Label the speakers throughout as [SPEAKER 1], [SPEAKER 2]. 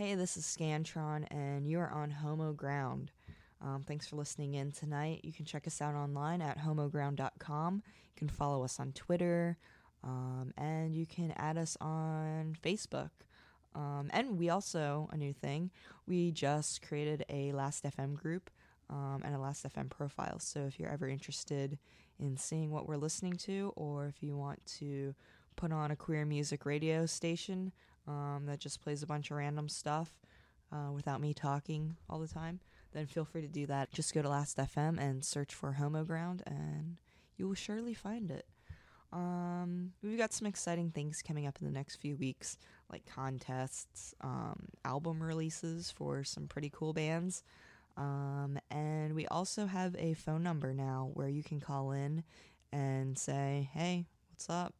[SPEAKER 1] Hey, this is Scantron, and you're on Homo Ground. Um, thanks for listening in tonight. You can check us out online at homoground.com. You can follow us on Twitter, um, and you can add us on Facebook. Um, and we also, a new thing, we just created a Last FM group um, and a Last FM profile. So if you're ever interested in seeing what we're listening to, or if you want to put on a queer music radio station, um, that just plays a bunch of random stuff uh, without me talking all the time, then feel free to do that. Just go to Last.fm and search for Homo Ground, and you will surely find it. Um, we've got some exciting things coming up in the next few weeks, like contests, um, album releases for some pretty cool bands. Um, and we also have a phone number now where you can call in and say, hey, what's up?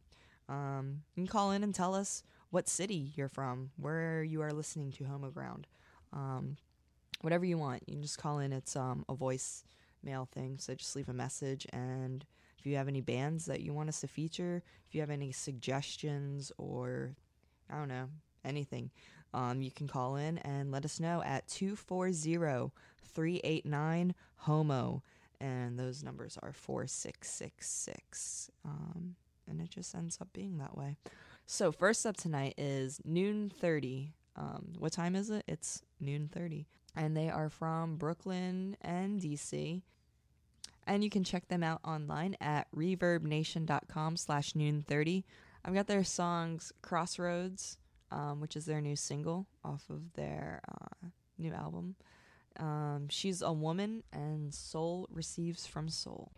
[SPEAKER 1] Um, you can call in and tell us what city you're from, where you are listening to Homo Ground. Um, whatever you want. You can just call in. It's um, a voice mail thing. So just leave a message. And if you have any bands that you want us to feature, if you have any suggestions or, I don't know, anything, um, you can call in and let us know at 240 389 HOMO. And those numbers are 4666. Um, and it just ends up being that way. So first up tonight is Noon 30. Um, what time is it? It's noon 30. And they are from Brooklyn and DC. And you can check them out online at reverbnation.com slash noon 30. I've got their songs Crossroads, um, which is their new single off of their uh, new album. Um, She's a Woman and Soul Receives from Soul.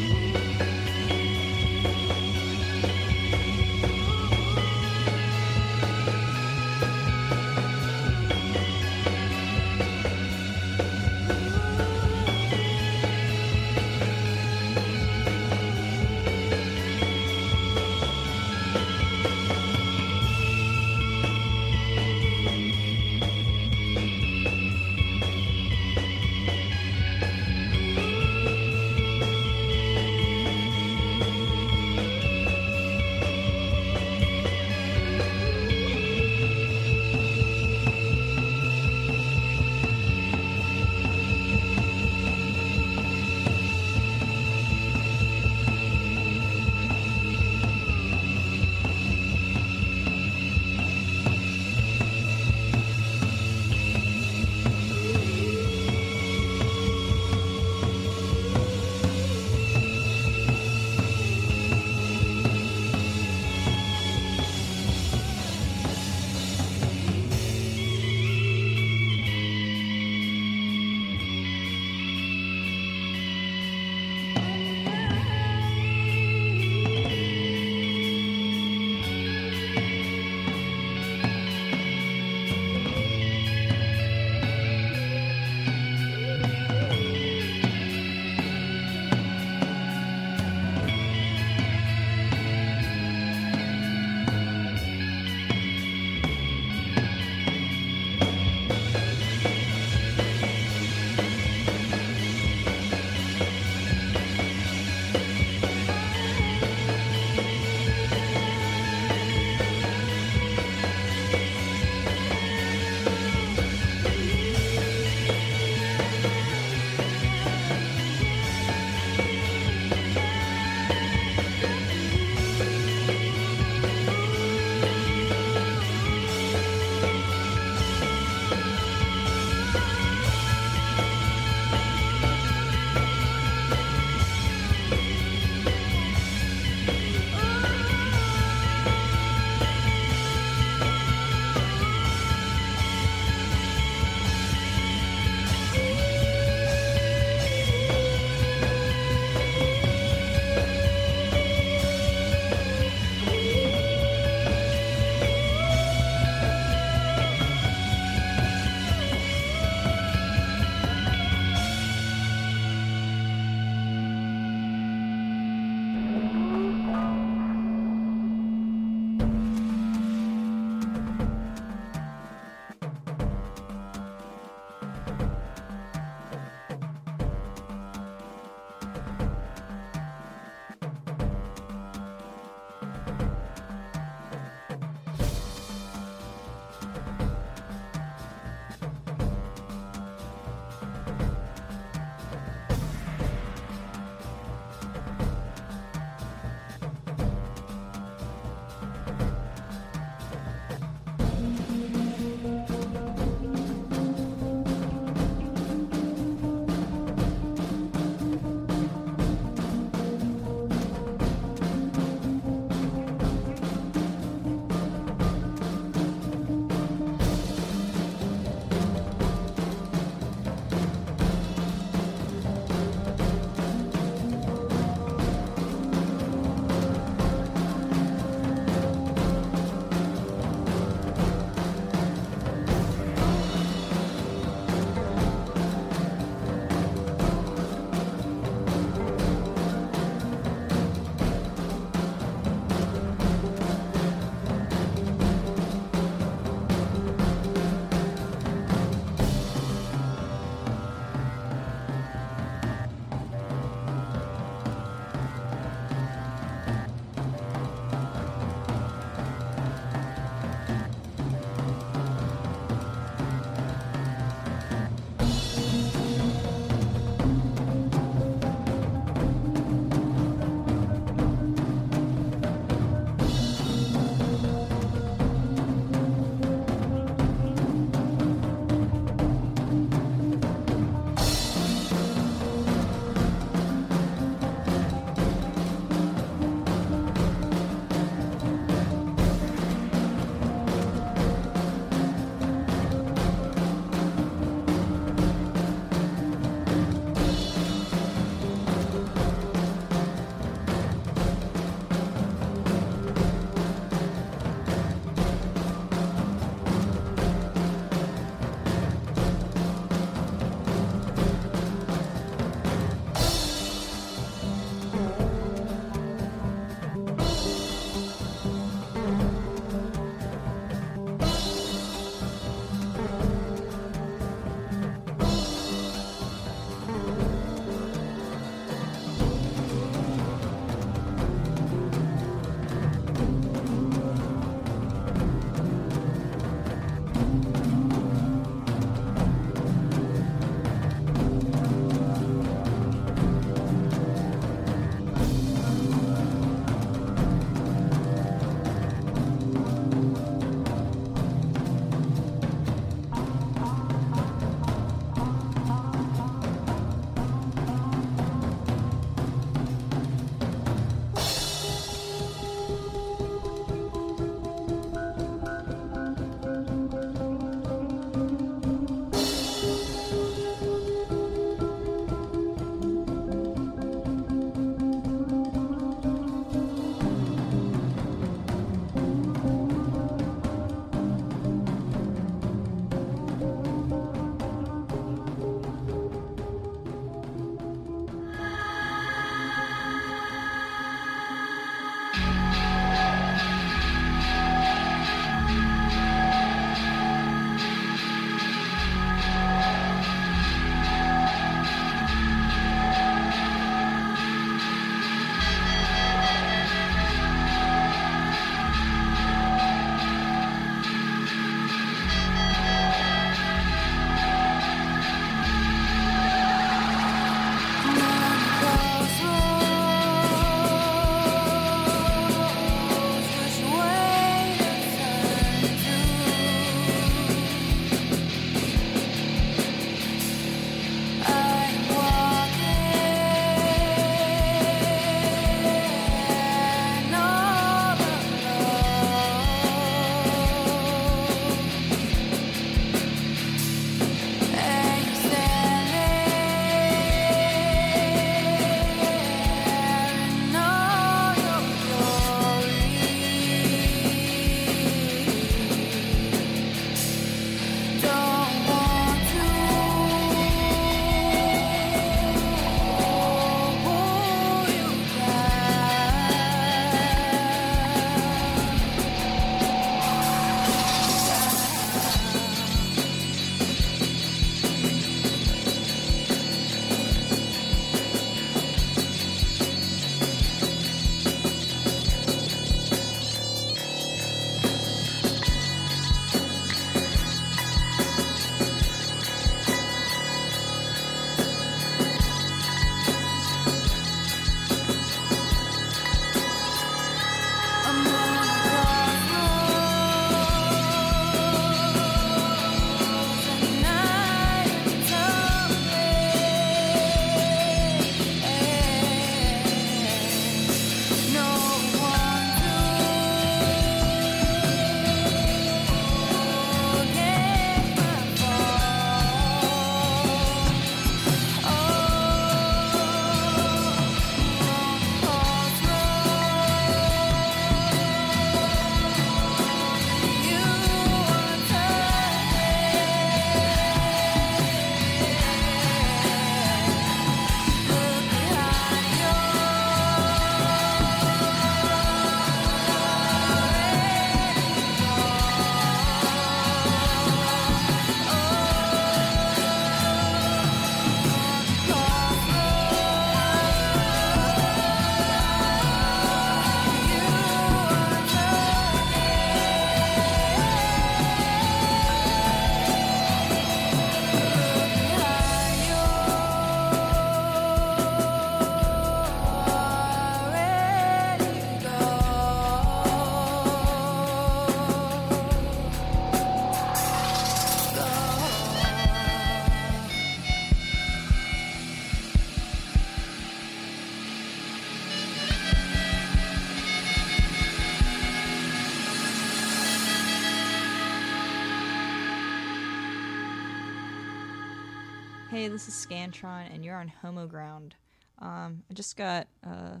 [SPEAKER 2] Hey, this is Scantron, and you're on Homo Ground. Um, I just got a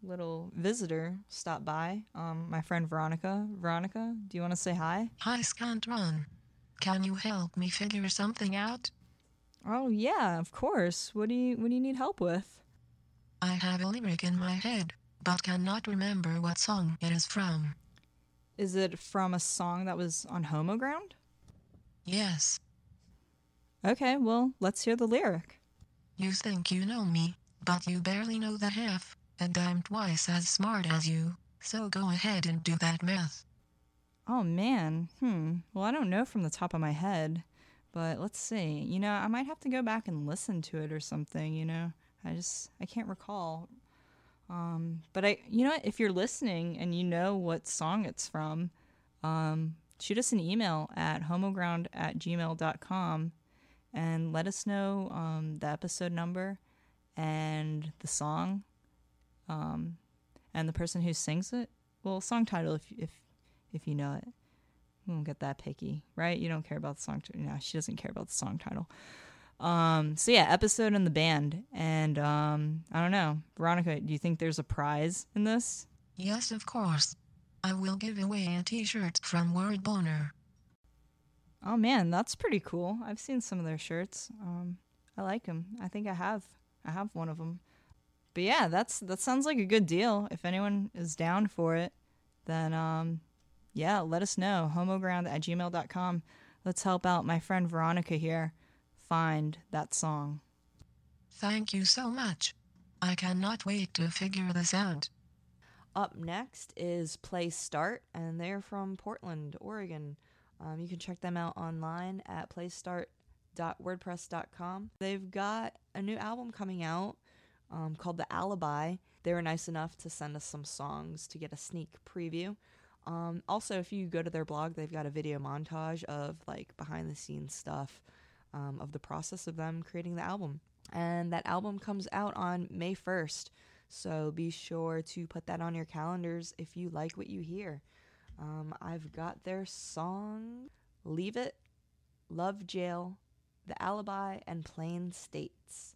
[SPEAKER 2] little visitor stop by. Um, my friend Veronica. Veronica, do you want to say hi?
[SPEAKER 3] Hi, Scantron. Can you help me figure something out?
[SPEAKER 2] Oh yeah, of course. What do you What do you need help with?
[SPEAKER 3] I have a lyric in my head, but cannot remember what song it is from.
[SPEAKER 2] Is it from a song that was on Homo Ground?
[SPEAKER 3] Yes,
[SPEAKER 2] Okay, well, let's hear the lyric.
[SPEAKER 3] you think you know me, but you barely know the half, and I'm twice as smart as you, so go ahead and do that math.
[SPEAKER 2] Oh man, hmm. Well, I don't know from the top of my head, but let's see. You know, I might have to go back and listen to it or something. You know, I just I can't recall. Um, but I, you know, what? if you're listening and you know what song it's from, um, shoot us an email at homoground at gmail.com and let us know um, the episode number and the song um, and the person who sings it. Well, song title if if if you know it. We won't get that picky, right? You don't care about the song. T- no, she doesn't care about the song title. Um, so yeah, episode and the band, and um, I don't know, Veronica. Do you think there's a prize in this?
[SPEAKER 3] Yes, of course. I will give away a t-shirt from Word Boner.
[SPEAKER 2] Oh man, that's pretty cool. I've seen some of their shirts. Um, I like them. I think I have. I have one of them. But yeah, that's that sounds like a good deal. If anyone is down for it, then um, yeah, let us know. Homoground at gmail.com. Let's help out my friend Veronica here find that song.
[SPEAKER 3] Thank you so much. I cannot wait to figure this out.
[SPEAKER 2] Up next is Play Start, and they're from Portland, Oregon. Um, you can check them out online at playstart.wordpress.com. They've got a new album coming out um, called The Alibi. They were nice enough to send us some songs to get a sneak preview. Um, also, if you go to their blog, they've got a video montage of like behind the scenes stuff um, of the process of them creating the album. And that album comes out on May 1st. So be sure to put that on your calendars if you like what you hear. Um, I've got their song Leave It, Love Jail, The Alibi, and Plain States.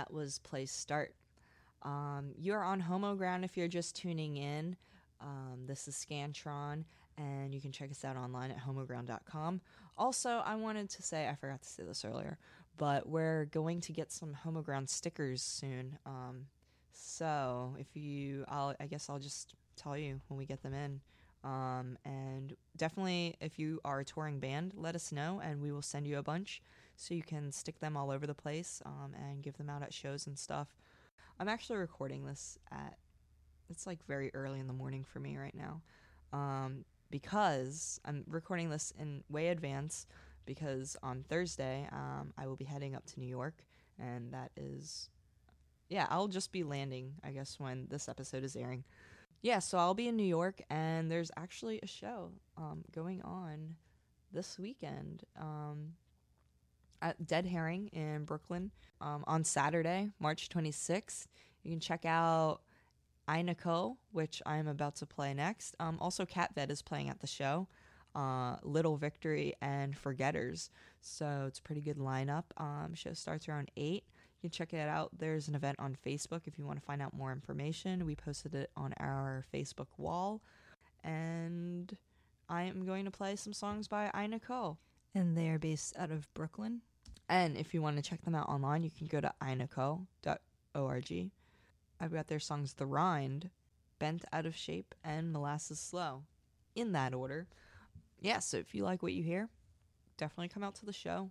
[SPEAKER 1] That was Place Start. Um, you're on Homoground if you're just tuning in. Um, this is Scantron, and you can check us out online at homoground.com. Also, I wanted to say, I forgot to say this earlier, but we're going to get some Homoground stickers soon. Um, so if you, I'll, I guess I'll just tell you when we get them in. Um, and definitely, if you are a touring band, let us know, and we will send you a bunch so you can stick them all over the place um, and give them out at shows and stuff. I'm actually recording this at it's like very early in the morning for me right now um, because I'm recording this in way advance because on Thursday um, I will be heading up to New York and that is yeah I'll just be landing I guess when this episode is airing. Yeah, so I'll be in New York and there's actually a show um, going on this weekend. At Dead Herring in Brooklyn um, on Saturday, March 26th. You can check out Inako, which I'm about to play next. Um, also, Cat Vet is playing at the show. Uh, Little Victory and Forgetters. So it's a pretty good lineup. Um, show starts around 8. You can check it out. There's an event on Facebook if you want to find out more information. We posted it on our Facebook wall. And I am going to play some songs by Inako.
[SPEAKER 2] And they are based out of Brooklyn.
[SPEAKER 1] And if you want to check them out online, you can go to inaco.org. I've got their songs The Rind, Bent Out of Shape, and Molasses Slow in that order. Yeah, so if you like what you hear, definitely come out to the show.